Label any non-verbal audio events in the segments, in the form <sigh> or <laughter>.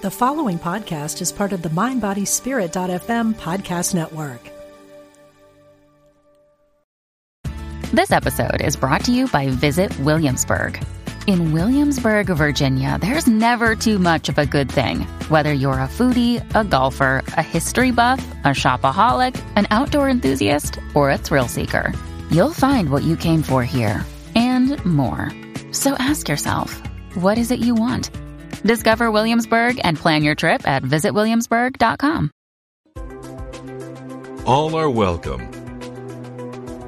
The following podcast is part of the MindBodySpirit.fm podcast network. This episode is brought to you by Visit Williamsburg. In Williamsburg, Virginia, there's never too much of a good thing. Whether you're a foodie, a golfer, a history buff, a shopaholic, an outdoor enthusiast, or a thrill seeker, you'll find what you came for here and more. So ask yourself, what is it you want? Discover Williamsburg and plan your trip at visitwilliamsburg.com. All are welcome.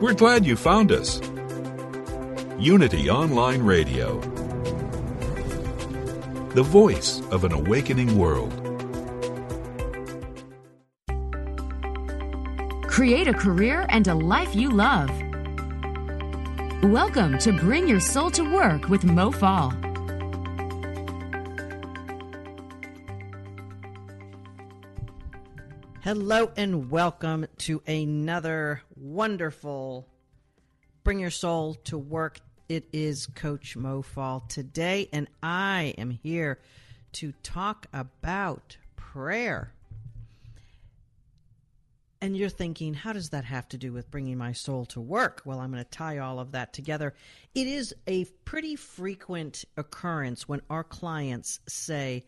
We're glad you found us. Unity Online Radio, the voice of an awakening world. Create a career and a life you love. Welcome to Bring Your Soul to Work with Mo Fall. Hello and welcome to another wonderful Bring Your Soul to Work. It is Coach Mo Fall today, and I am here to talk about prayer. And you're thinking, how does that have to do with bringing my soul to work? Well, I'm going to tie all of that together. It is a pretty frequent occurrence when our clients say,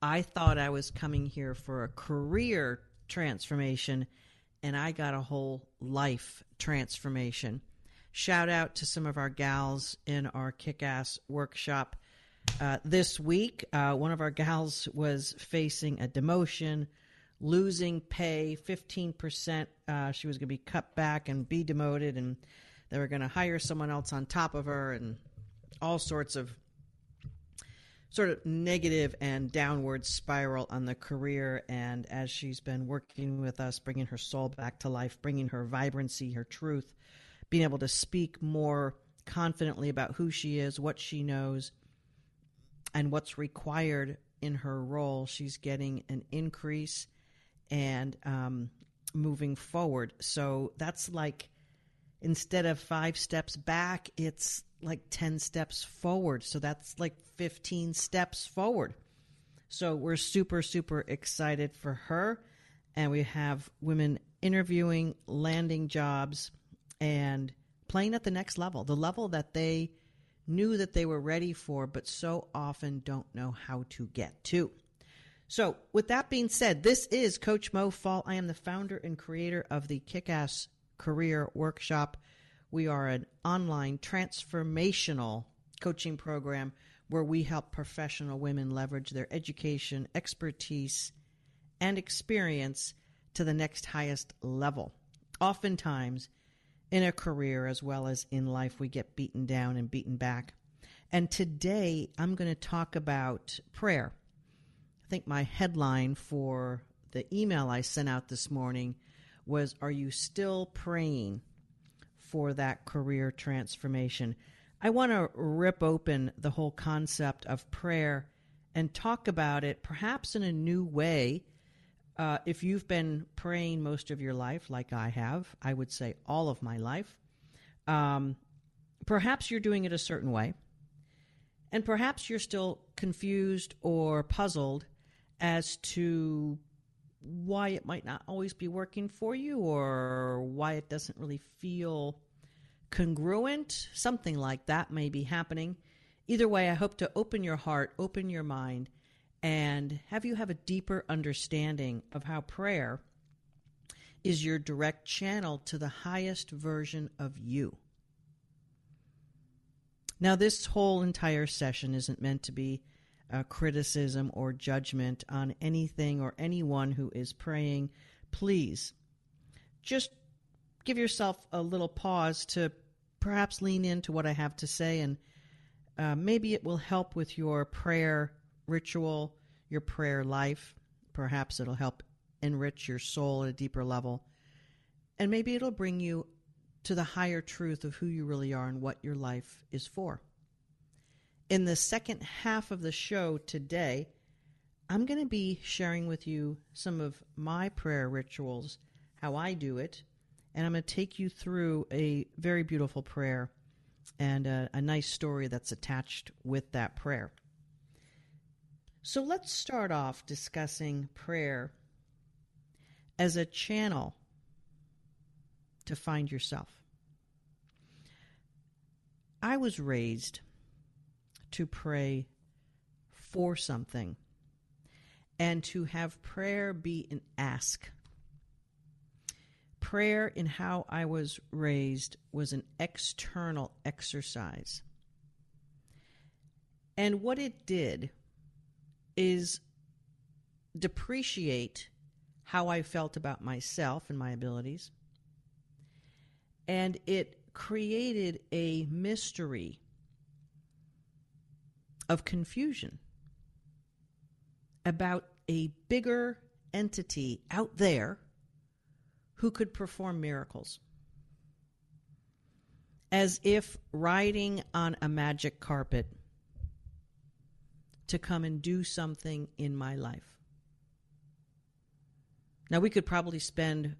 I thought I was coming here for a career transformation, and I got a whole life transformation. Shout out to some of our gals in our kick ass workshop. Uh, this week, uh, one of our gals was facing a demotion, losing pay 15%. Uh, she was going to be cut back and be demoted, and they were going to hire someone else on top of her, and all sorts of sort of negative and downward spiral on the career. And as she's been working with us, bringing her soul back to life, bringing her vibrancy, her truth, being able to speak more confidently about who she is, what she knows, and what's required in her role, she's getting an increase and um, moving forward. So that's like instead of five steps back, it's like 10 steps forward. So that's like 15 steps forward. So we're super, super excited for her. And we have women interviewing, landing jobs, and playing at the next level, the level that they knew that they were ready for, but so often don't know how to get to. So, with that being said, this is Coach Mo Fall. I am the founder and creator of the Kick Ass Career Workshop. We are an online transformational coaching program where we help professional women leverage their education, expertise, and experience to the next highest level. Oftentimes, in a career as well as in life, we get beaten down and beaten back. And today, I'm going to talk about prayer. I think my headline for the email I sent out this morning was Are you still praying for that career transformation? I want to rip open the whole concept of prayer and talk about it perhaps in a new way. Uh, if you've been praying most of your life, like I have, I would say all of my life, um, perhaps you're doing it a certain way. And perhaps you're still confused or puzzled as to why it might not always be working for you or why it doesn't really feel congruent, something like that may be happening. Either way, I hope to open your heart, open your mind, and have you have a deeper understanding of how prayer is your direct channel to the highest version of you. Now, this whole entire session isn't meant to be a criticism or judgment on anything or anyone who is praying. Please just give yourself a little pause to perhaps lean into what I have to say, and uh, maybe it will help with your prayer ritual, your prayer life. Perhaps it'll help enrich your soul at a deeper level. And maybe it'll bring you to the higher truth of who you really are and what your life is for. In the second half of the show today, I'm going to be sharing with you some of my prayer rituals, how I do it, and I'm going to take you through a very beautiful prayer and a, a nice story that's attached with that prayer. So let's start off discussing prayer as a channel to find yourself. I was raised to pray for something and to have prayer be an ask. Prayer, in how I was raised, was an external exercise. And what it did is depreciate how I felt about myself and my abilities. And it created a mystery of confusion about a bigger entity out there who could perform miracles. As if riding on a magic carpet to come and do something in my life. Now, we could probably spend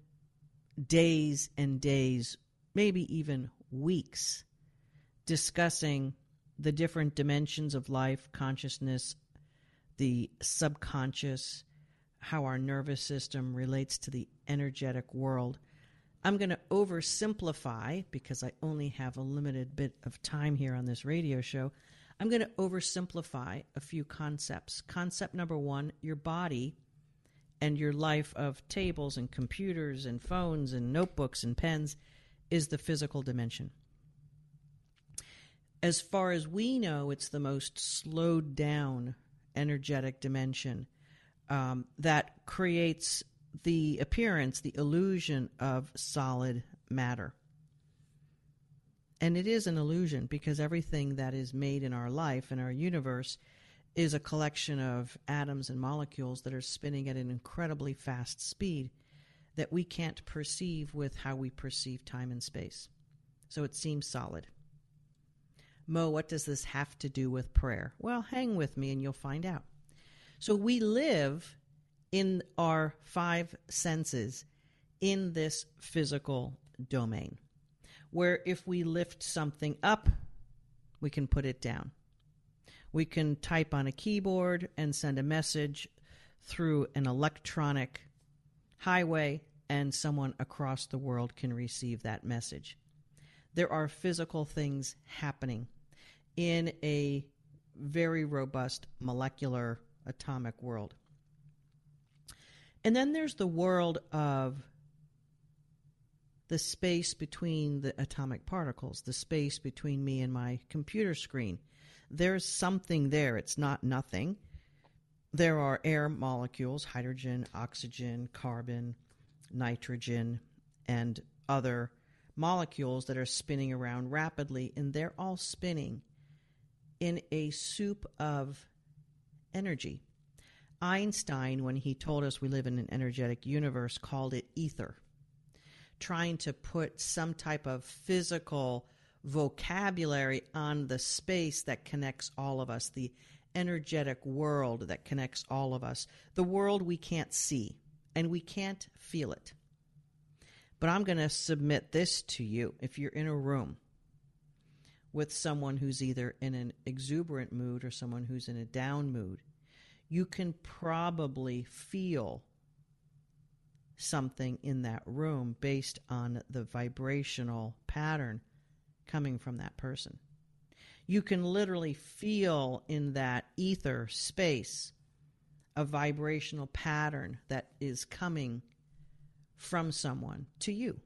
days and days, maybe even weeks, discussing the different dimensions of life, consciousness, the subconscious, how our nervous system relates to the energetic world. I'm going to oversimplify because I only have a limited bit of time here on this radio show. I'm going to oversimplify a few concepts. Concept number one your body and your life of tables and computers and phones and notebooks and pens is the physical dimension. As far as we know, it's the most slowed down energetic dimension um, that creates the appearance, the illusion of solid matter. And it is an illusion because everything that is made in our life, in our universe, is a collection of atoms and molecules that are spinning at an incredibly fast speed that we can't perceive with how we perceive time and space. So it seems solid. Mo, what does this have to do with prayer? Well, hang with me and you'll find out. So we live in our five senses in this physical domain where if we lift something up, we can put it down. We can type on a keyboard and send a message through an electronic highway, and someone across the world can receive that message. There are physical things happening in a very robust molecular atomic world. And then there's the world of the space between the atomic particles, the space between me and my computer screen. There's something there. It's not nothing. There are air molecules hydrogen, oxygen, carbon, nitrogen, and other molecules that are spinning around rapidly, and they're all spinning in a soup of energy. Einstein, when he told us we live in an energetic universe, called it ether trying to put some type of physical vocabulary on the space that connects all of us, the energetic world that connects all of us, the world we can't see and we can't feel it. But I'm going to submit this to you. If you're in a room with someone who's either in an exuberant mood or someone who's in a down mood, you can probably feel something in that room based on the vibrational pattern coming from that person. You can literally feel in that ether space a vibrational pattern that is coming from someone to you.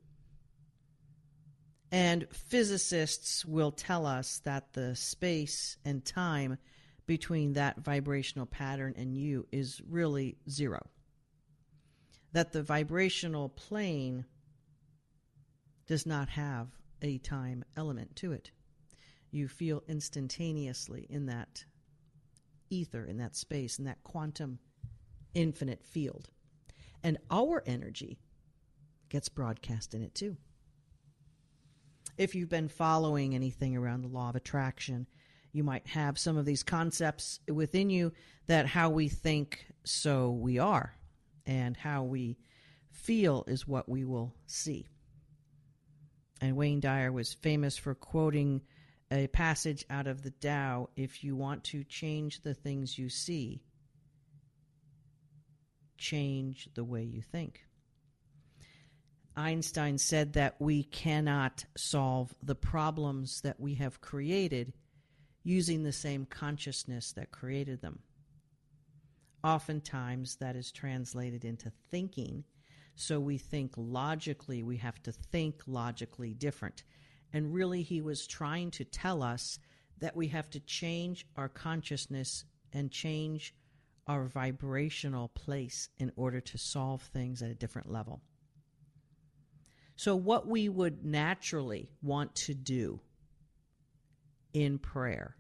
And physicists will tell us that the space and time between that vibrational pattern and you is really zero that the vibrational plane does not have a time element to it. You feel instantaneously in that ether, in that space, in that quantum infinite field. And our energy gets broadcast in it too. If you've been following anything around the law of attraction, you might have some of these concepts within you that how we think, so we are and how we feel is what we will see. And Wayne Dyer was famous for quoting a passage out of the Tao if you want to change the things you see, change the way you think. Einstein said that we cannot solve the problems that we have created using the same consciousness that created them. Oftentimes, that is translated into thinking. So we think logically, we have to think logically different. And really, he was trying to tell us that we have to change our consciousness and change our vibrational place in order to solve things at a different level. So, what we would naturally want to do in prayer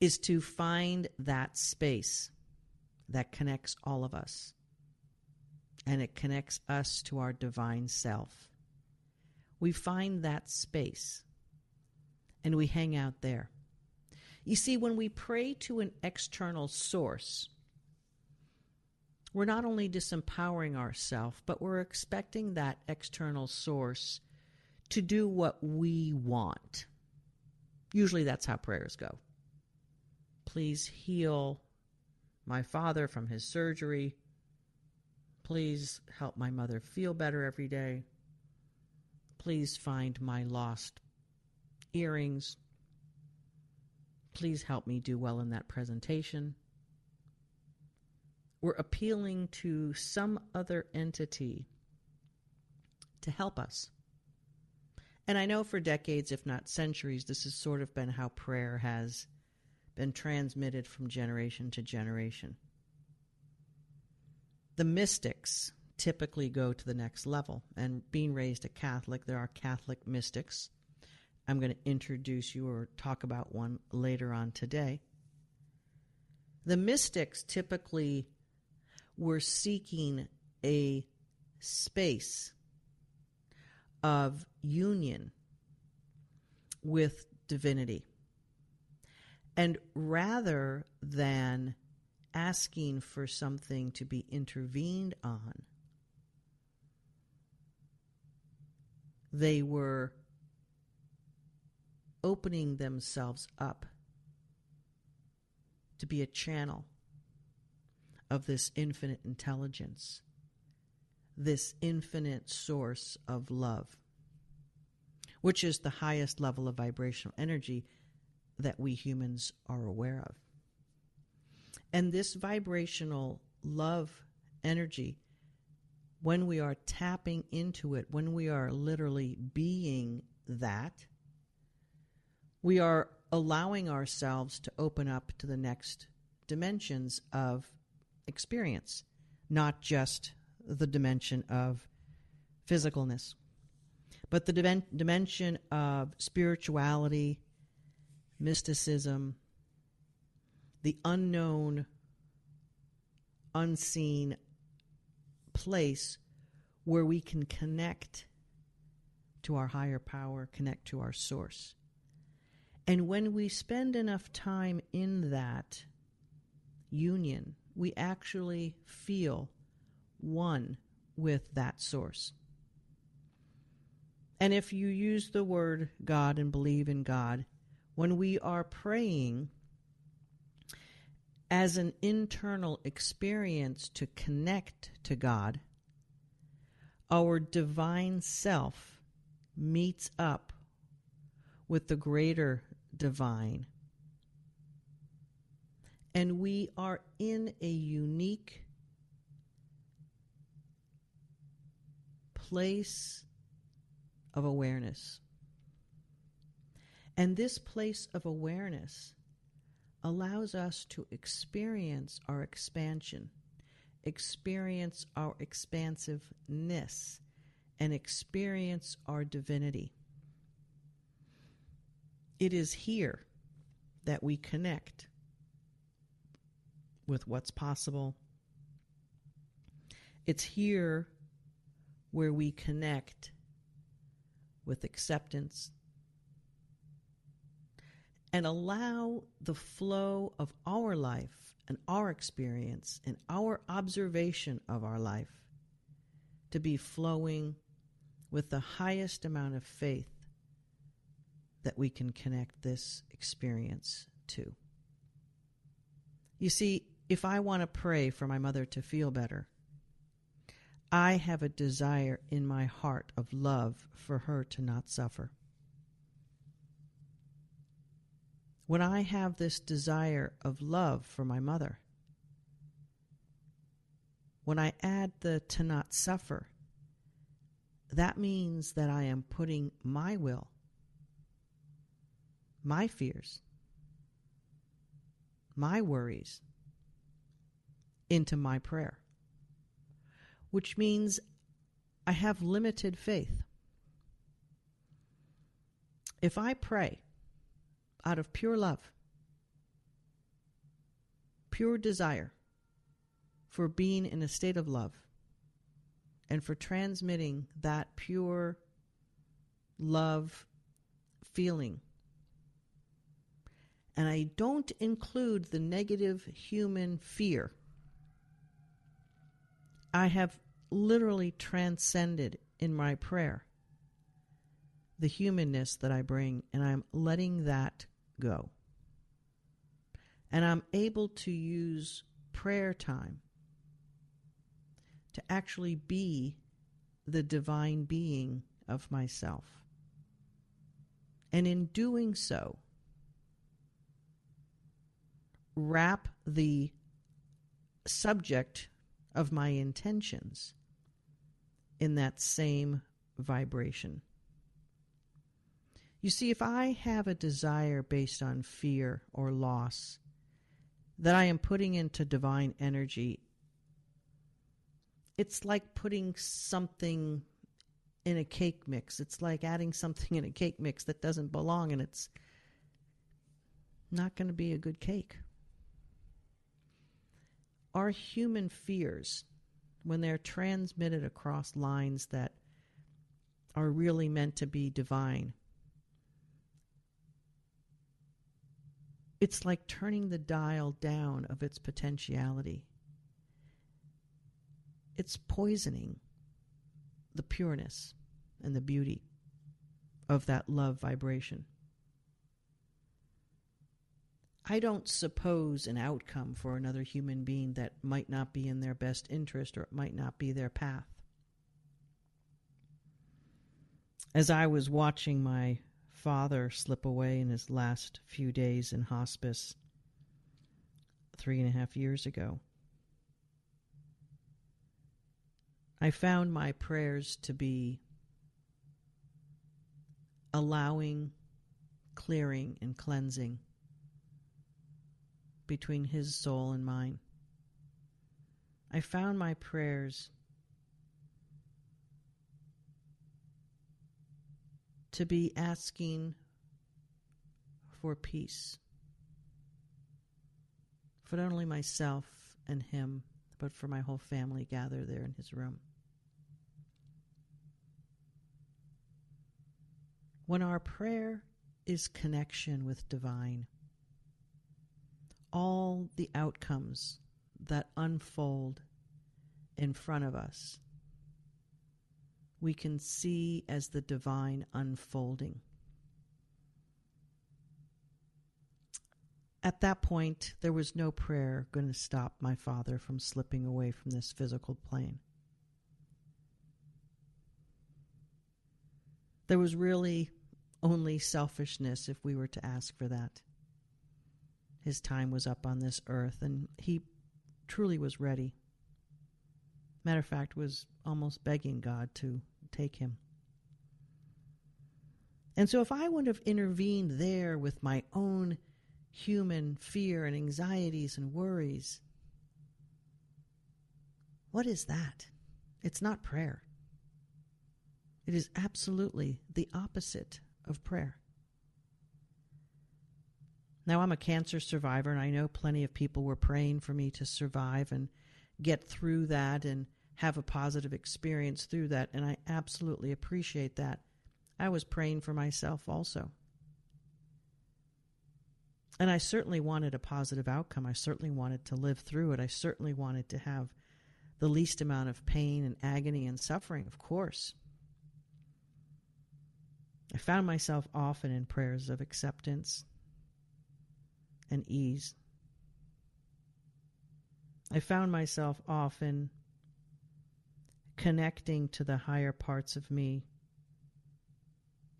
is to find that space that connects all of us. And it connects us to our divine self. We find that space and we hang out there. You see, when we pray to an external source, we're not only disempowering ourselves, but we're expecting that external source to do what we want. Usually that's how prayers go. Please heal my father from his surgery. Please help my mother feel better every day. Please find my lost earrings. Please help me do well in that presentation. We're appealing to some other entity to help us. And I know for decades, if not centuries, this has sort of been how prayer has been transmitted from generation to generation. The mystics typically go to the next level. And being raised a Catholic, there are Catholic mystics. I'm going to introduce you or talk about one later on today. The mystics typically were seeking a space of union with divinity. And rather than asking for something to be intervened on, they were opening themselves up to be a channel of this infinite intelligence, this infinite source of love, which is the highest level of vibrational energy that we humans are aware of. And this vibrational love energy, when we are tapping into it, when we are literally being that, we are allowing ourselves to open up to the next dimensions of experience, not just the dimension of physicalness, but the dimension of spirituality, mysticism, the unknown, unseen place where we can connect to our higher power, connect to our source. And when we spend enough time in that union, we actually feel one with that source. And if you use the word God and believe in God, when we are praying as an internal experience to connect to God, our divine self meets up with the greater divine. And we are in a unique place of awareness. And this place of awareness allows us to experience our expansion, experience our expansiveness, and experience our divinity. It is here that we connect with what's possible. It's here where we connect with acceptance and allow the flow of our life and our experience and our observation of our life to be flowing with the highest amount of faith that we can connect this experience to. You see, if I want to pray for my mother to feel better, I have a desire in my heart of love for her to not suffer. When I have this desire of love for my mother, when I add the to not suffer, that means that I am putting my will, my fears, my worries into my prayer, which means I have limited faith. If I pray out of pure love, pure desire for being in a state of love, and for transmitting that pure love feeling. And I don't include the negative human fear I have literally transcended in my prayer the humanness that I bring, and I'm letting that go. And I'm able to use prayer time to actually be the divine being of myself. And in doing so, wrap the subject of my intentions in that same vibration. You see, if I have a desire based on fear or loss that I am putting into divine energy, it's like putting something in a cake mix. It's like adding something in a cake mix that doesn't belong and it's not going to be a good cake our human fears, when they're transmitted across lines that are really meant to be divine, it's like turning the dial down of its potentiality. It's poisoning the pureness and the beauty of that love vibration. I don't suppose an outcome for another human being that might not be in their best interest or it might not be their path. As I was watching my father slip away in his last few days in hospice three and a half years ago, I found my prayers to be allowing, clearing, and cleansing between his soul and mine. I found my prayers to be asking for peace for not only myself and him, but for my whole family gathered there in his room. When our prayer is connection with divine, all the outcomes that unfold in front of us, we can see as the divine unfolding. At that point, there was no prayer going to stop my father from slipping away from this physical plane. There was really only selfishness if we were to ask for that his time was up on this earth, and he truly was ready. Matter of fact, was almost begging God to take him. And so, if I would have intervened there with my own human fear and anxieties and worries, what is that? It's not prayer. It is absolutely the opposite of prayer. Now, I'm a cancer survivor, and I know plenty of people were praying for me to survive and get through that and have a positive experience through that, and I absolutely appreciate that. I was praying for myself also. And I certainly wanted a positive outcome. I certainly wanted to live through it. I certainly wanted to have the least amount of pain and agony and suffering, of course. I found myself often in prayers of acceptance and ease. I found myself often connecting to the higher parts of me.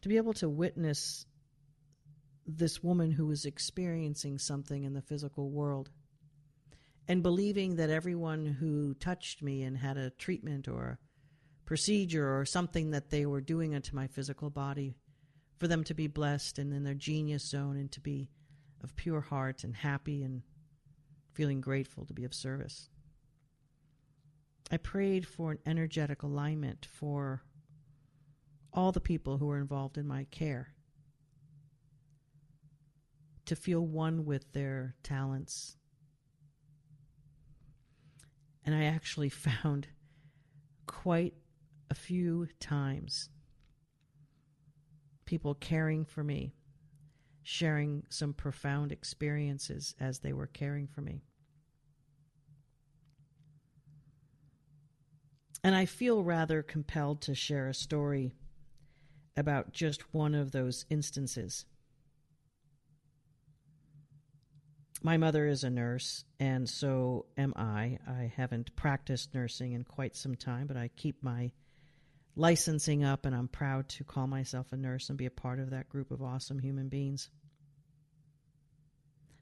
To be able to witness this woman who was experiencing something in the physical world and believing that everyone who touched me and had a treatment or a procedure or something that they were doing unto my physical body for them to be blessed and in their genius zone and to be of pure heart and happy and feeling grateful to be of service. I prayed for an energetic alignment for all the people who were involved in my care to feel one with their talents. And I actually <laughs> found quite a few times people caring for me, sharing some profound experiences as they were caring for me. And I feel rather compelled to share a story about just one of those instances. My mother is a nurse, and so am I. I haven't practiced nursing in quite some time, but I keep my licensing up, and I'm proud to call myself a nurse and be a part of that group of awesome human beings.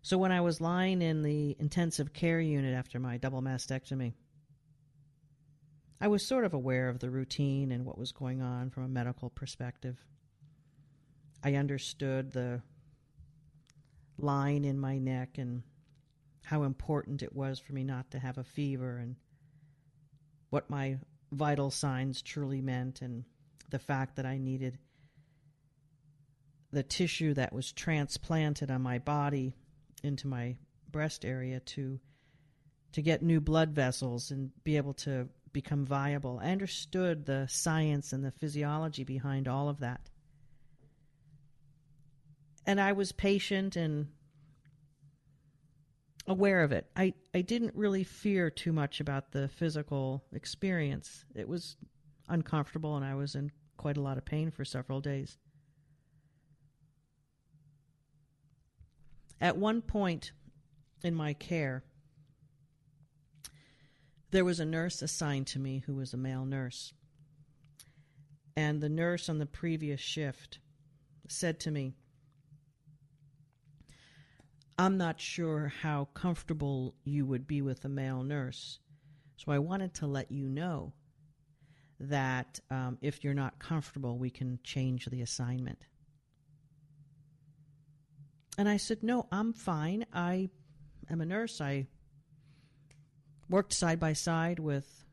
So, when I was lying in the intensive care unit after my double mastectomy, I was sort of aware of the routine and what was going on from a medical perspective. I understood the line in my neck and how important it was for me not to have a fever and what my vital signs truly meant and the fact that I needed the tissue that was transplanted on my body into my breast area to to get new blood vessels and be able to become viable. I understood the science and the physiology behind all of that. And I was patient and aware of it. I, I didn't really fear too much about the physical experience. It was uncomfortable and I was in quite a lot of pain for several days. At one point in my care, there was a nurse assigned to me who was a male nurse. And the nurse on the previous shift said to me, I'm not sure how comfortable you would be with a male nurse. So I wanted to let you know that um, if you're not comfortable, we can change the assignment. And I said, No, I'm fine. I am a nurse. I worked side by side with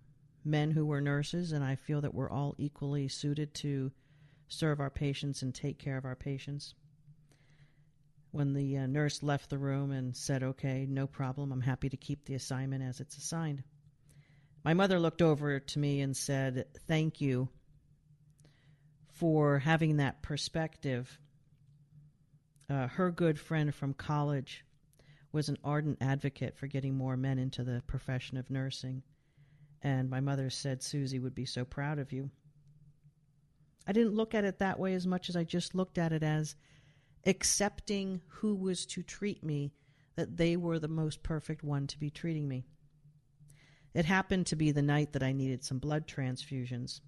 men who were nurses, and I feel that we're all equally suited to serve our patients and take care of our patients. When the uh, nurse left the room and said, Okay, no problem, I'm happy to keep the assignment as it's assigned. My mother looked over to me and said, Thank you for having that perspective. Uh, her good friend from college was an ardent advocate for getting more men into the profession of nursing. And my mother said Susie would be so proud of you. I didn't look at it that way as much as I just looked at it as accepting who was to treat me, that they were the most perfect one to be treating me. It happened to be the night that I needed some blood transfusions.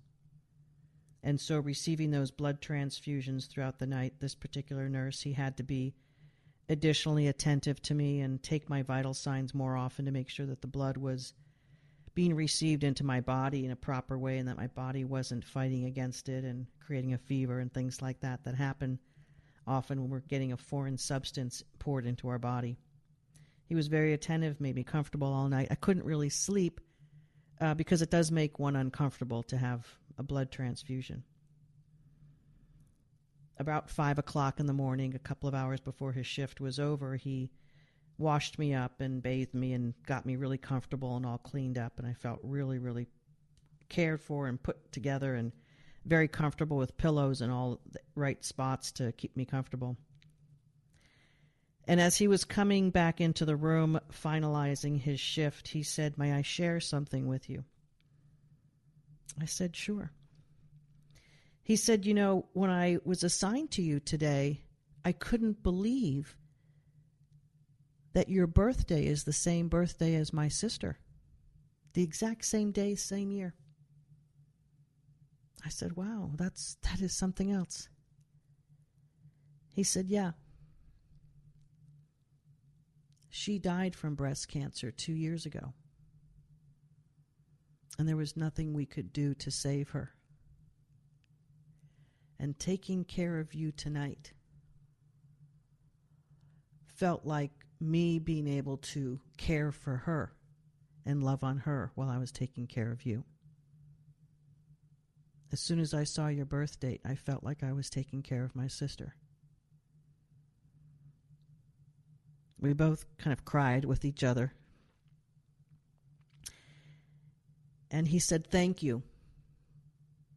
And so, receiving those blood transfusions throughout the night, this particular nurse, he had to be additionally attentive to me and take my vital signs more often to make sure that the blood was being received into my body in a proper way and that my body wasn't fighting against it and creating a fever and things like that that happen often when we're getting a foreign substance poured into our body. He was very attentive, made me comfortable all night. I couldn't really sleep uh, because it does make one uncomfortable to have a blood transfusion about five o'clock in the morning, a couple of hours before his shift was over, he washed me up and bathed me and got me really comfortable and all cleaned up. And I felt really, really cared for and put together and very comfortable with pillows and all the right spots to keep me comfortable. And as he was coming back into the room, finalizing his shift, he said, May I share something with you? I said, Sure. He said, You know, when I was assigned to you today, I couldn't believe that your birthday is the same birthday as my sister. The exact same day, same year. I said, "Wow, that's that is something else." He said, "Yeah. She died from breast cancer 2 years ago. And there was nothing we could do to save her. And taking care of you tonight felt like me being able to care for her and love on her while I was taking care of you. As soon as I saw your birth date, I felt like I was taking care of my sister. We both kind of cried with each other. And he said, Thank you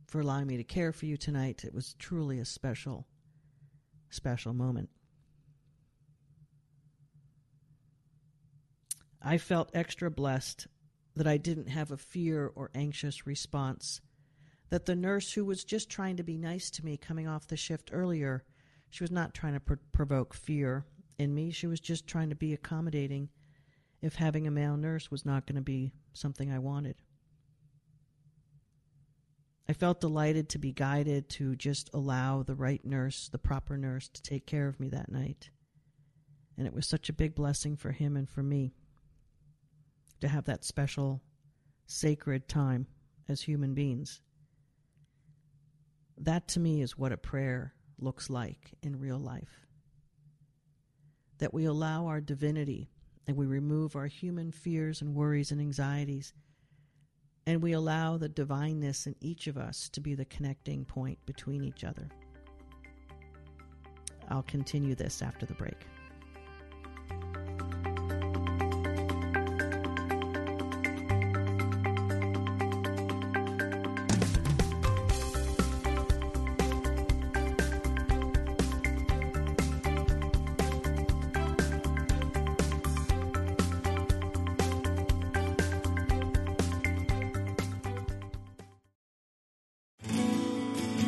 for allowing me to care for you tonight. It was truly a special, special moment. I felt extra blessed that I didn't have a fear or anxious response. That the nurse who was just trying to be nice to me coming off the shift earlier, she was not trying to pr- provoke fear in me. She was just trying to be accommodating if having a male nurse was not going to be something I wanted. I felt delighted to be guided to just allow the right nurse, the proper nurse, to take care of me that night. And it was such a big blessing for him and for me to have that special, sacred time as human beings. That to me is what a prayer looks like in real life that we allow our divinity and we remove our human fears and worries and anxieties, and we allow the divineness in each of us to be the connecting point between each other. I'll continue this after the break.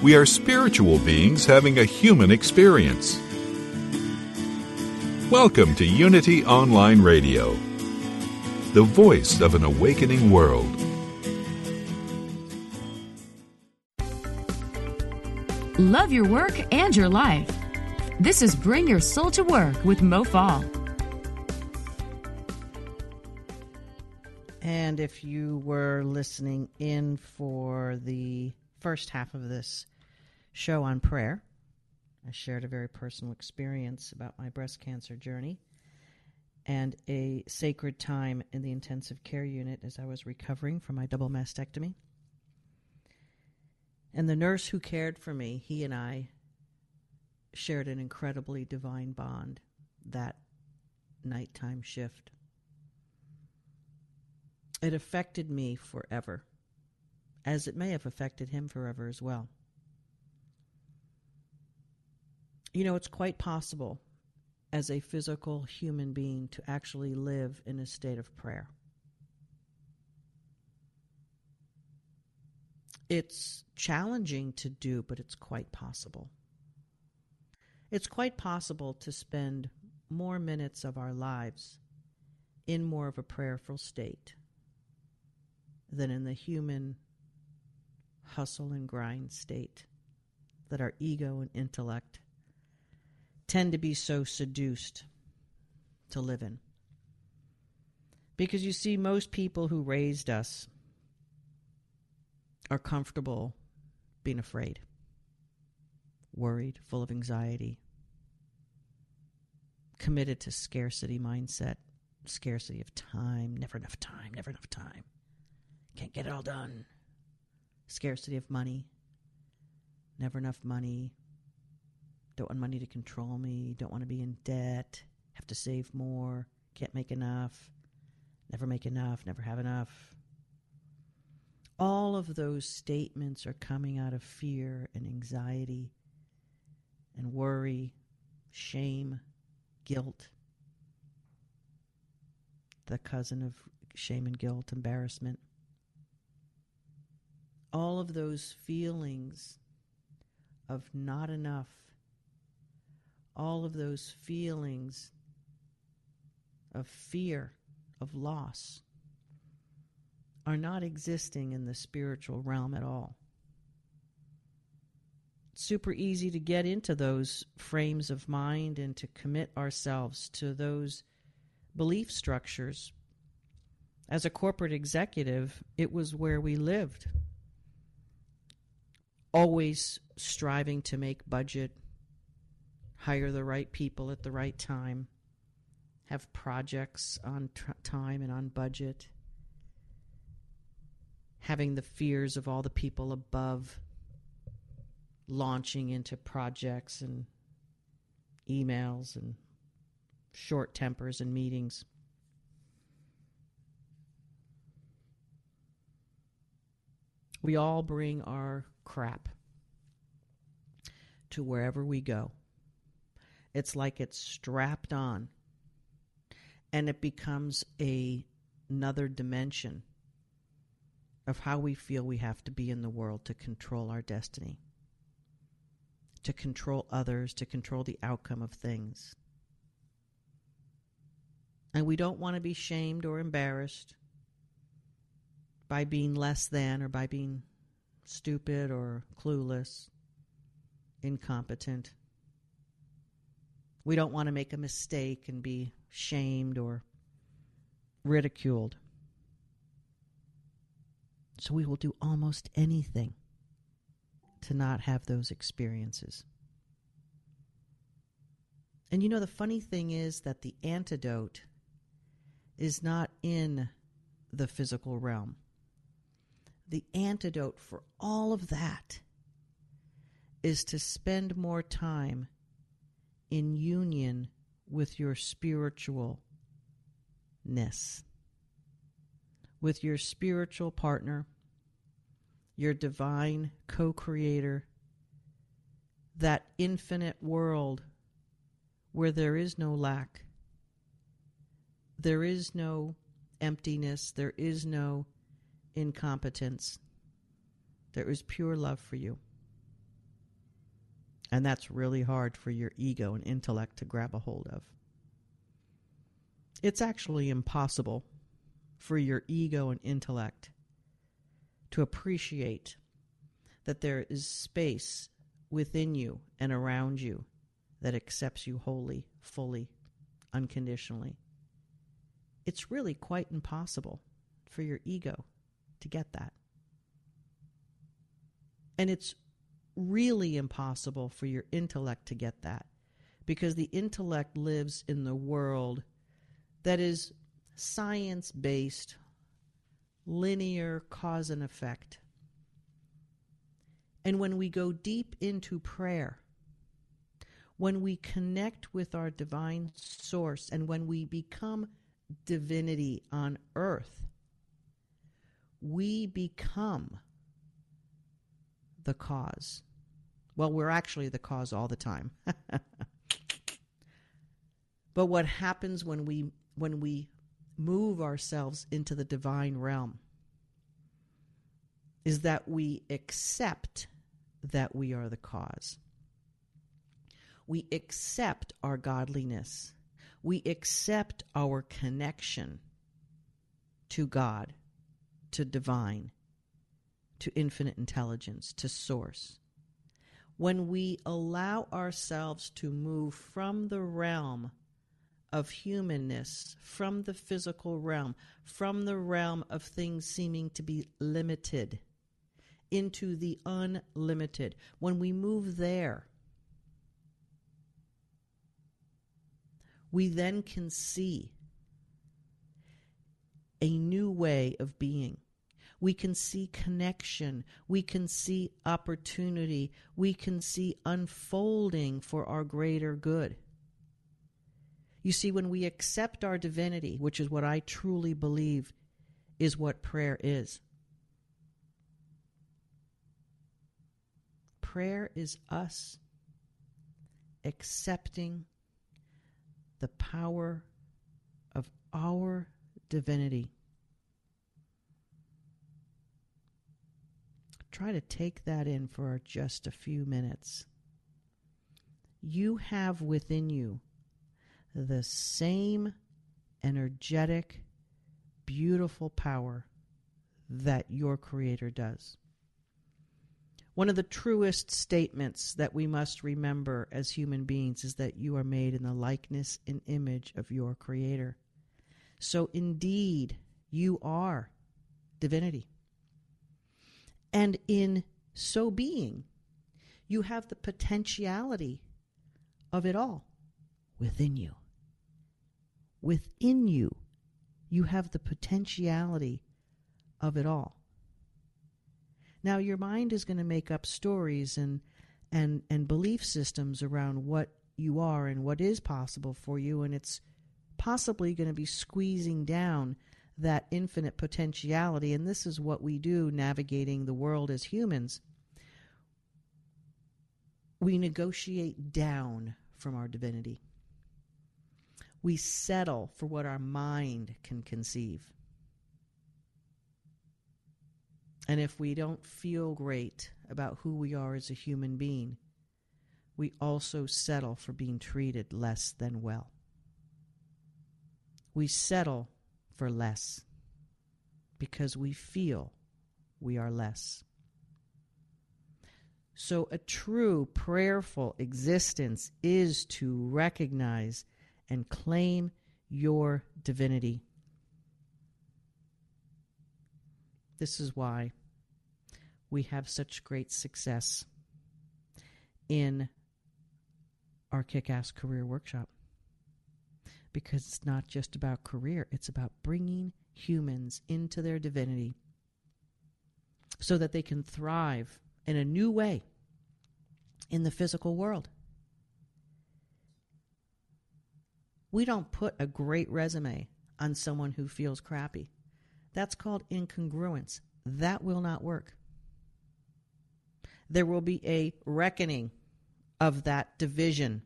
We are spiritual beings having a human experience. Welcome to Unity Online Radio, the voice of an awakening world. Love your work and your life. This is Bring Your Soul to Work with Mo Fall. And if you were listening in for the first half of this show on prayer. I shared a very personal experience about my breast cancer journey and a sacred time in the intensive care unit as I was recovering from my double mastectomy. And the nurse who cared for me, he and I shared an incredibly divine bond that nighttime shift. It affected me forever, as it may have affected him forever as well. You know, it's quite possible as a physical human being to actually live in a state of prayer. It's challenging to do, but it's quite possible. It's quite possible to spend more minutes of our lives in more of a prayerful state than in the human hustle and grind state that our ego and intellect tend to be so seduced to live in. Because you see, most people who raised us are comfortable being afraid, worried, full of anxiety, committed to scarcity mindset, scarcity of time, never enough time, never enough time, can't get it all done, scarcity of money, never enough money, don't want money to control me, don't want to be in debt, have to save more, can't make enough, never make enough, never have enough. All of those statements are coming out of fear and anxiety and worry, shame, guilt. The cousin of shame and guilt, embarrassment. All of those feelings of not enough all of those feelings of fear, of loss, are not existing in the spiritual realm at all. super easy to get into those frames of mind and to commit ourselves to those belief structures. As a corporate executive, it was where we lived. Always striving to make budget, hire the right people at the right time, have projects on tr- time and on budget, having the fears of all the people above launching into projects and emails and short tempers and meetings. We all bring our crap to wherever we go. It's like it's strapped on and it becomes a another dimension of how we feel we have to be in the world to control our destiny, to control others, to control the outcome of things. And we don't want to be shamed or embarrassed by being less than or by being stupid or clueless, incompetent. We don't want to make a mistake and be shamed or ridiculed. So we will do almost anything to not have those experiences. And you know, the funny thing is that the antidote is not in the physical realm. The antidote for all of that is to spend more time in union with your spiritualness, with your spiritual partner, your divine co creator, that infinite world where there is no lack, there is no emptiness, there is no incompetence, there is pure love for you. And that's really hard for your ego and intellect to grab a hold of. It's actually impossible for your ego and intellect to appreciate that there is space within you and around you that accepts you wholly, fully, unconditionally. It's really quite impossible for your ego to get that. And it's really impossible for your intellect to get that because the intellect lives in the world that is science based, linear cause and effect. And when we go deep into prayer, when we connect with our divine source, and when we become divinity on earth, we become the cause. Well, we're actually the cause all the time. <laughs> but what happens when we when we move ourselves into the divine realm is that we accept that we are the cause. We accept our godliness. We accept our connection to God, to divine to infinite intelligence, to source. When we allow ourselves to move from the realm of humanness, from the physical realm, from the realm of things seeming to be limited, into the unlimited, when we move there, we then can see a new way of being we can see connection. We can see opportunity. We can see unfolding for our greater good. You see, when we accept our divinity, which is what I truly believe is what prayer is, prayer is us accepting the power of our divinity. Try to take that in for just a few minutes. You have within you the same energetic, beautiful power that your Creator does. One of the truest statements that we must remember as human beings is that you are made in the likeness and image of your Creator. So, indeed, you are divinity. And in so being, you have the potentiality of it all within you. Within you, you have the potentiality of it all. Now, your mind is going to make up stories and, and, and belief systems around what you are and what is possible for you, and it's possibly going to be squeezing down that infinite potentiality. And this is what we do navigating the world as humans. We negotiate down from our divinity. We settle for what our mind can conceive. And if we don't feel great about who we are as a human being, we also settle for being treated less than well. We settle for less because we feel we are less. So, a true prayerful existence is to recognize and claim your divinity. This is why we have such great success in our kick ass career workshop. Because it's not just about career, it's about bringing humans into their divinity so that they can thrive in a new way in the physical world. We don't put a great resume on someone who feels crappy. That's called incongruence. That will not work. There will be a reckoning of that division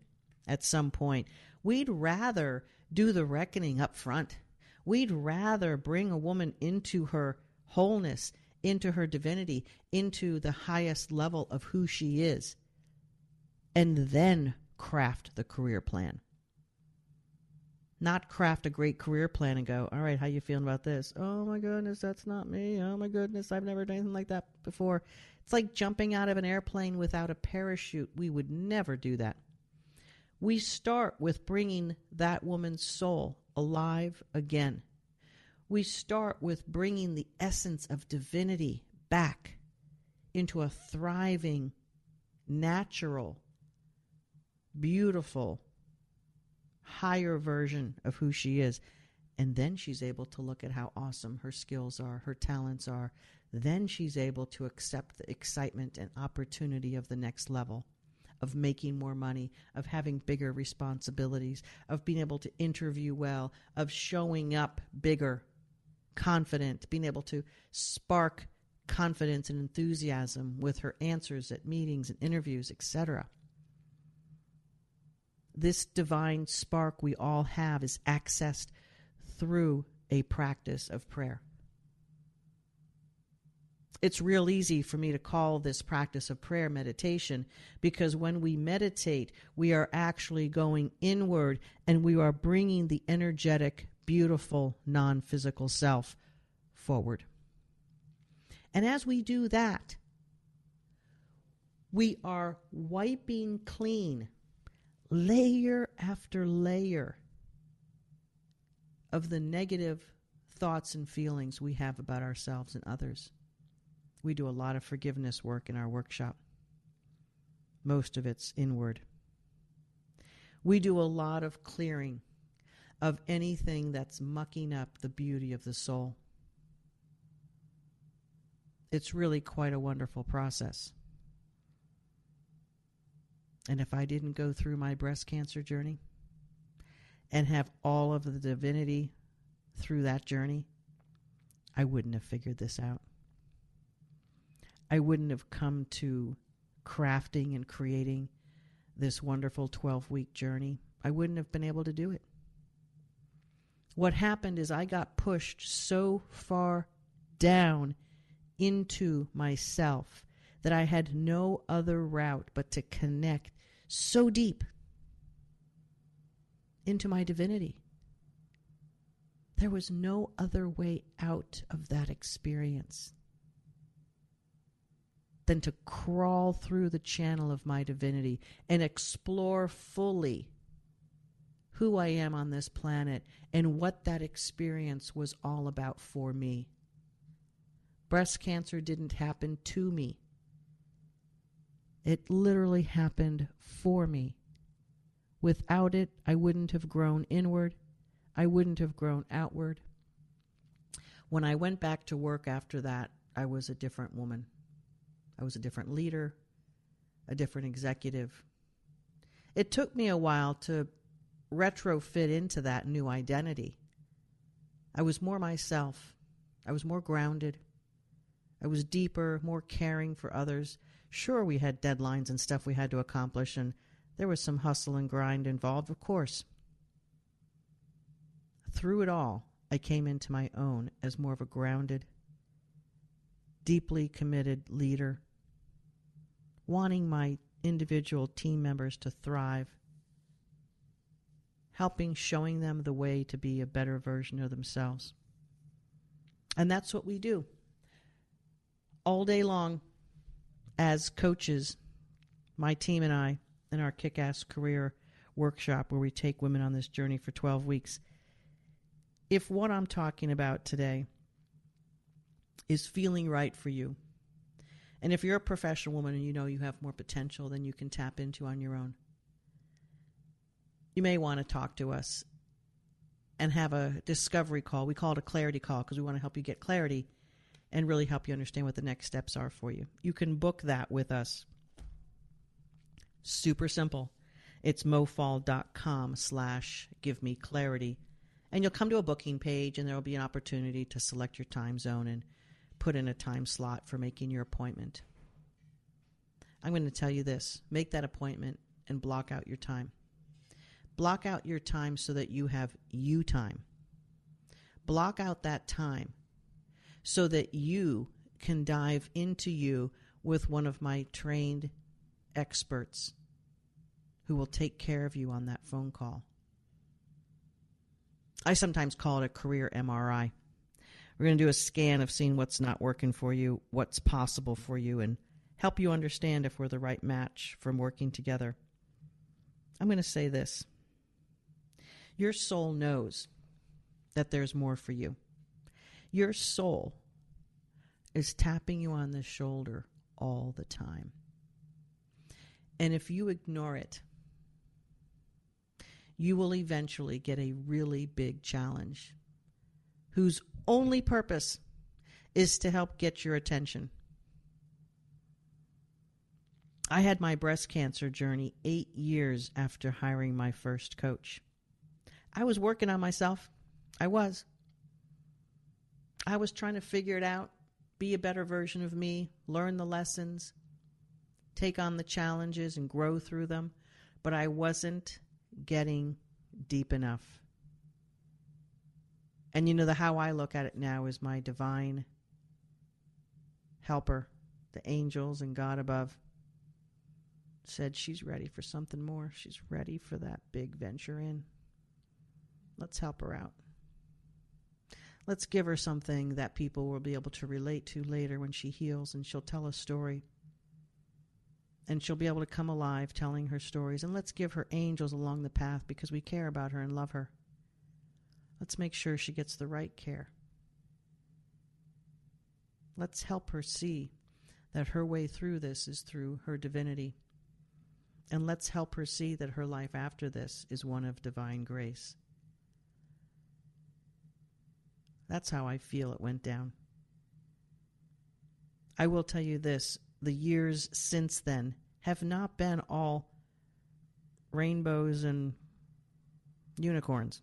at some point. We'd rather do the reckoning up front. We'd rather bring a woman into her wholeness, into her divinity, into the highest level of who she is, and then craft the career plan not craft a great career plan and go, all right, how you feeling about this? Oh my goodness, that's not me. Oh my goodness, I've never done anything like that before. It's like jumping out of an airplane without a parachute. We would never do that. We start with bringing that woman's soul alive again. We start with bringing the essence of divinity back into a thriving, natural, beautiful, higher version of who she is. And then she's able to look at how awesome her skills are, her talents are. Then she's able to accept the excitement and opportunity of the next level, of making more money, of having bigger responsibilities, of being able to interview well, of showing up bigger, confident, being able to spark confidence and enthusiasm with her answers at meetings and interviews, etc this divine spark we all have is accessed through a practice of prayer. It's real easy for me to call this practice of prayer meditation because when we meditate, we are actually going inward and we are bringing the energetic, beautiful, non physical self forward. And as we do that, we are wiping clean layer after layer of the negative thoughts and feelings we have about ourselves and others. We do a lot of forgiveness work in our workshop. Most of it's inward. We do a lot of clearing of anything that's mucking up the beauty of the soul. It's really quite a wonderful process. And if I didn't go through my breast cancer journey and have all of the divinity through that journey, I wouldn't have figured this out. I wouldn't have come to crafting and creating this wonderful 12 week journey. I wouldn't have been able to do it. What happened is I got pushed so far down into myself that I had no other route but to connect so deep into my divinity. There was no other way out of that experience than to crawl through the channel of my divinity and explore fully who I am on this planet and what that experience was all about for me. Breast cancer didn't happen to me, it literally happened for me. Without it, I wouldn't have grown inward, I wouldn't have grown outward. When I went back to work after that, I was a different woman. I was a different leader, a different executive. It took me a while to retrofit into that new identity. I was more myself. I was more grounded. I was deeper, more caring for others. Sure, we had deadlines and stuff we had to accomplish, and there was some hustle and grind involved, of course. Through it all, I came into my own as more of a grounded, deeply committed leader, wanting my individual team members to thrive, helping showing them the way to be a better version of themselves. And that's what we do all day long as coaches, my team and I, in our kick ass career workshop where we take women on this journey for 12 weeks. If what I'm talking about today is feeling right for you, and if you're a professional woman and you know you have more potential than you can tap into on your own, you may want to talk to us and have a discovery call. We call it a clarity call because we want to help you get clarity and really help you understand what the next steps are for you. You can book that with us. Super simple. It's mofall.com slash give me clarity. And you'll come to a booking page and there will be an opportunity to select your time zone and put in a time slot for making your appointment. I'm going to tell you this make that appointment and block out your time. Block out your time so that you have you time. Block out that time so that you can dive into you with one of my trained experts who will take care of you on that phone call. I sometimes call it a career MRI. We're going to do a scan of seeing what's not working for you, what's possible for you, and help you understand if we're the right match from working together. I'm going to say this Your soul knows that there's more for you. Your soul is tapping you on the shoulder all the time. And if you ignore it, you will eventually get a really big challenge whose only purpose is to help get your attention. I had my breast cancer journey eight years after hiring my first coach. I was working on myself. I was. I was trying to figure it out, be a better version of me, learn the lessons, take on the challenges, and grow through them. But I wasn't getting deep enough. And you know, the how I look at it now is my divine helper, the angels and God above, said she's ready for something more. She's ready for that big venture in. Let's help her out. Let's give her something that people will be able to relate to later when she heals and she'll tell a story. And she'll be able to come alive telling her stories. And let's give her angels along the path because we care about her and love her. Let's make sure she gets the right care. Let's help her see that her way through this is through her divinity. And let's help her see that her life after this is one of divine grace. That's how I feel it went down. I will tell you this the years since then have not been all rainbows and unicorns.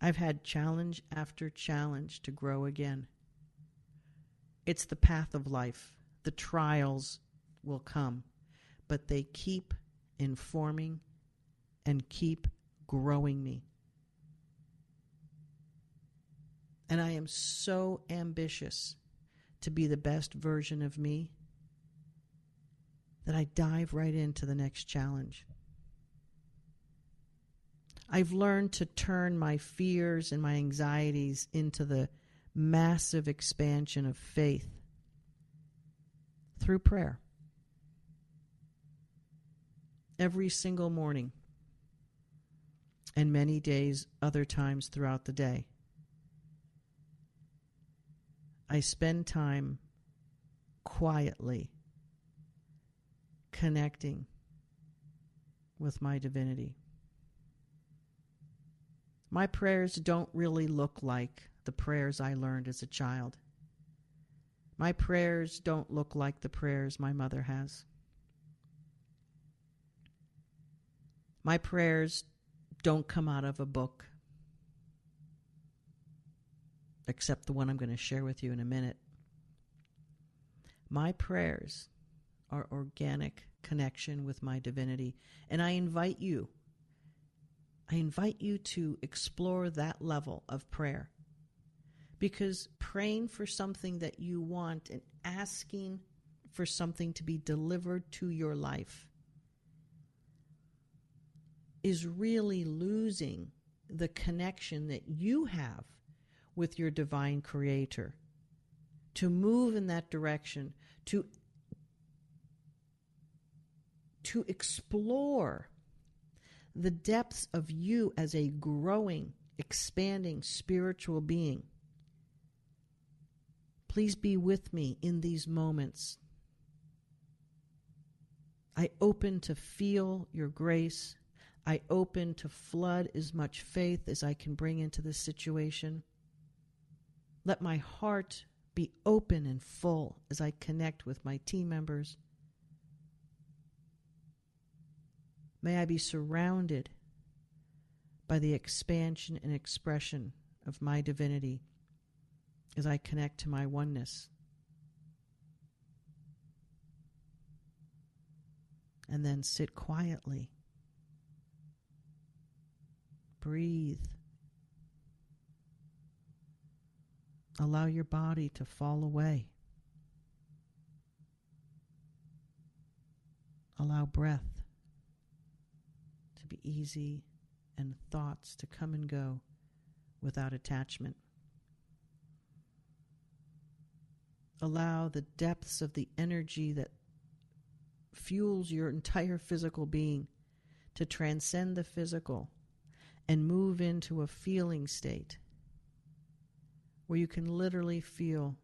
I've had challenge after challenge to grow again. It's the path of life. The trials will come, but they keep informing and keep growing me. And I am so ambitious to be the best version of me that I dive right into the next challenge. I've learned to turn my fears and my anxieties into the massive expansion of faith through prayer. Every single morning and many days, other times throughout the day. I spend time quietly connecting with my divinity. My prayers don't really look like the prayers I learned as a child. My prayers don't look like the prayers my mother has. My prayers don't come out of a book, except the one I'm going to share with you in a minute. My prayers are organic connection with my divinity, and I invite you I invite you to explore that level of prayer. Because praying for something that you want and asking for something to be delivered to your life is really losing the connection that you have with your divine creator. To move in that direction, to to explore the depths of you as a growing, expanding spiritual being. Please be with me in these moments. I open to feel your grace. I open to flood as much faith as I can bring into this situation. Let my heart be open and full as I connect with my team members May I be surrounded by the expansion and expression of my divinity as I connect to my oneness. And then sit quietly. Breathe. Allow your body to fall away. Allow breath be easy and thoughts to come and go without attachment. Allow the depths of the energy that fuels your entire physical being to transcend the physical and move into a feeling state where you can literally feel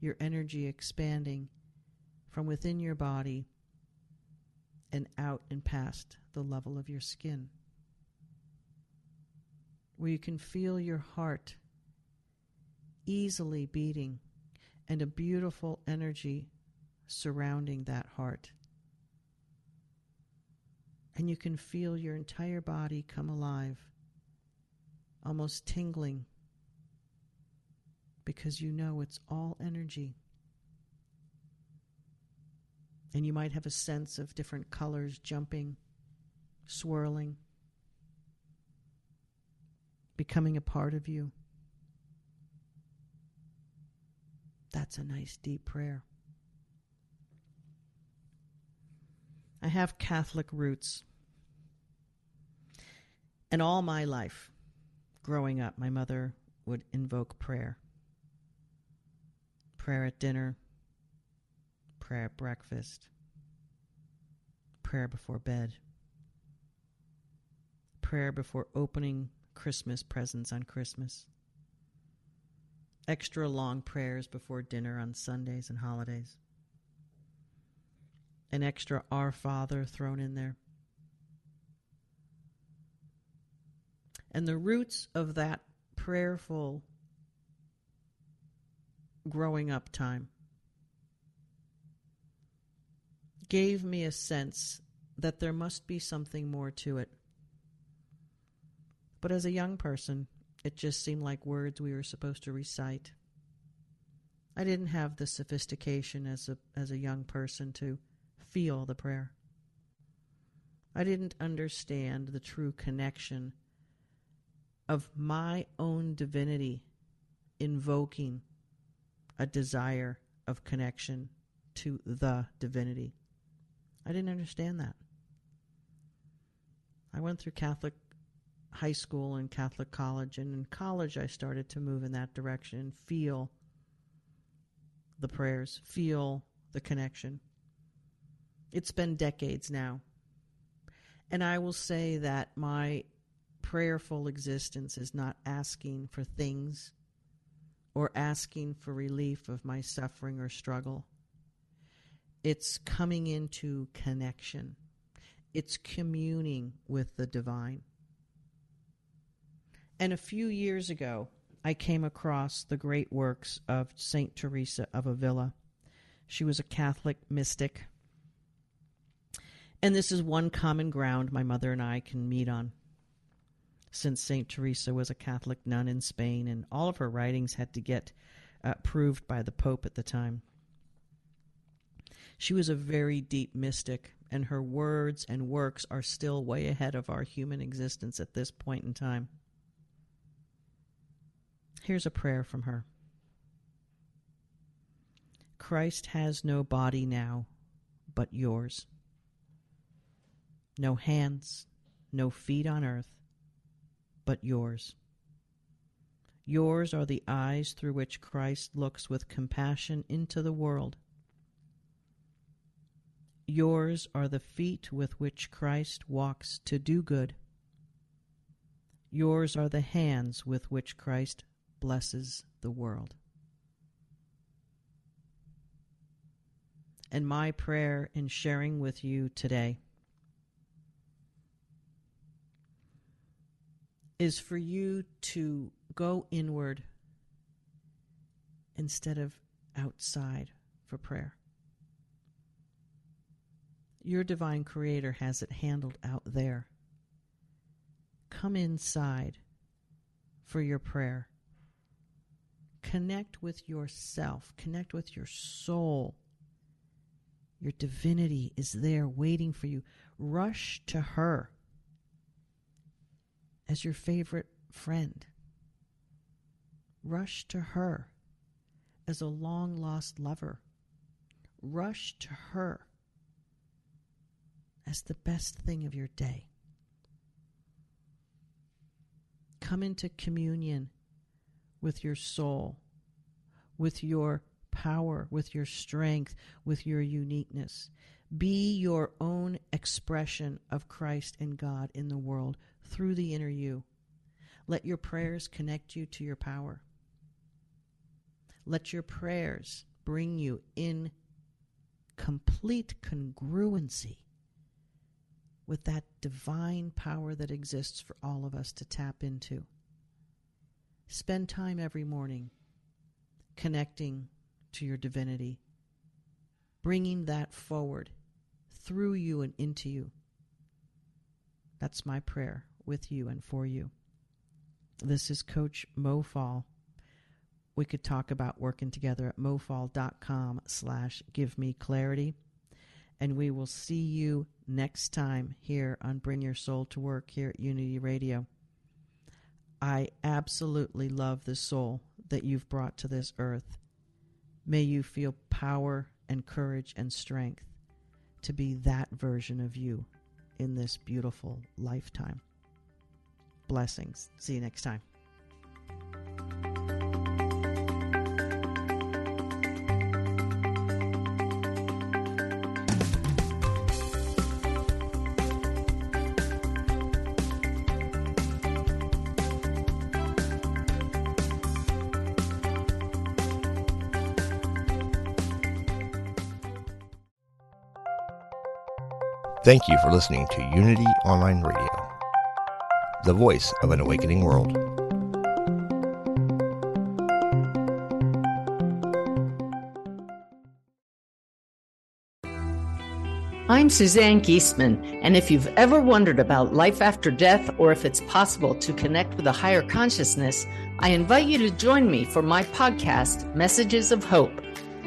your energy expanding from within your body and out and past the level of your skin, where you can feel your heart easily beating and a beautiful energy surrounding that heart. And you can feel your entire body come alive, almost tingling, because you know it's all energy. And you might have a sense of different colors jumping swirling, becoming a part of you. That's a nice deep prayer. I have Catholic roots. And all my life, growing up, my mother would invoke prayer. Prayer at dinner, prayer at breakfast, prayer before bed prayer before opening Christmas presents on Christmas. Extra long prayers before dinner on Sundays and holidays. An extra Our Father thrown in there. And the roots of that prayerful growing up time gave me a sense that there must be something more to it. But as a young person, it just seemed like words we were supposed to recite. I didn't have the sophistication as a as a young person to feel the prayer. I didn't understand the true connection of my own divinity invoking a desire of connection to the divinity. I didn't understand that. I went through Catholic high school and Catholic college. And in college, I started to move in that direction, and feel the prayers, feel the connection. It's been decades now. And I will say that my prayerful existence is not asking for things or asking for relief of my suffering or struggle. It's coming into connection. It's communing with the divine. And a few years ago, I came across the great works of St. Teresa of Avila. She was a Catholic mystic. And this is one common ground my mother and I can meet on. Since St. Teresa was a Catholic nun in Spain, and all of her writings had to get uh, approved by the Pope at the time. She was a very deep mystic, and her words and works are still way ahead of our human existence at this point in time. Here's a prayer from her Christ has no body now but yours, no hands, no feet on earth but yours. Yours are the eyes through which Christ looks with compassion into the world. Yours are the feet with which Christ walks to do good. Yours are the hands with which Christ blesses the world. And my prayer in sharing with you today is for you to go inward instead of outside for prayer. Your divine creator has it handled out there. Come inside for your prayer Connect with yourself, connect with your soul. Your divinity is there waiting for you. Rush to her as your favorite friend. Rush to her as a long lost lover. Rush to her as the best thing of your day. Come into communion with your soul, with your power, with your strength, with your uniqueness. Be your own expression of Christ and God in the world through the inner you. Let your prayers connect you to your power. Let your prayers bring you in complete congruency with that divine power that exists for all of us to tap into. Spend time every morning connecting to your divinity, bringing that forward through you and into you. That's my prayer with you and for you. This is Coach Mo Fall. We could talk about working together at mofall.com slash give me clarity. And we will see you next time here on Bring Your Soul to Work here at Unity Radio. I absolutely love the soul that you've brought to this earth. May you feel power and courage and strength to be that version of you in this beautiful lifetime. Blessings. See you next time. Thank you for listening to Unity Online Radio, the voice of an awakening world. I'm Suzanne Giesemann, and if you've ever wondered about life after death or if it's possible to connect with a higher consciousness, I invite you to join me for my podcast, Messages of Hope.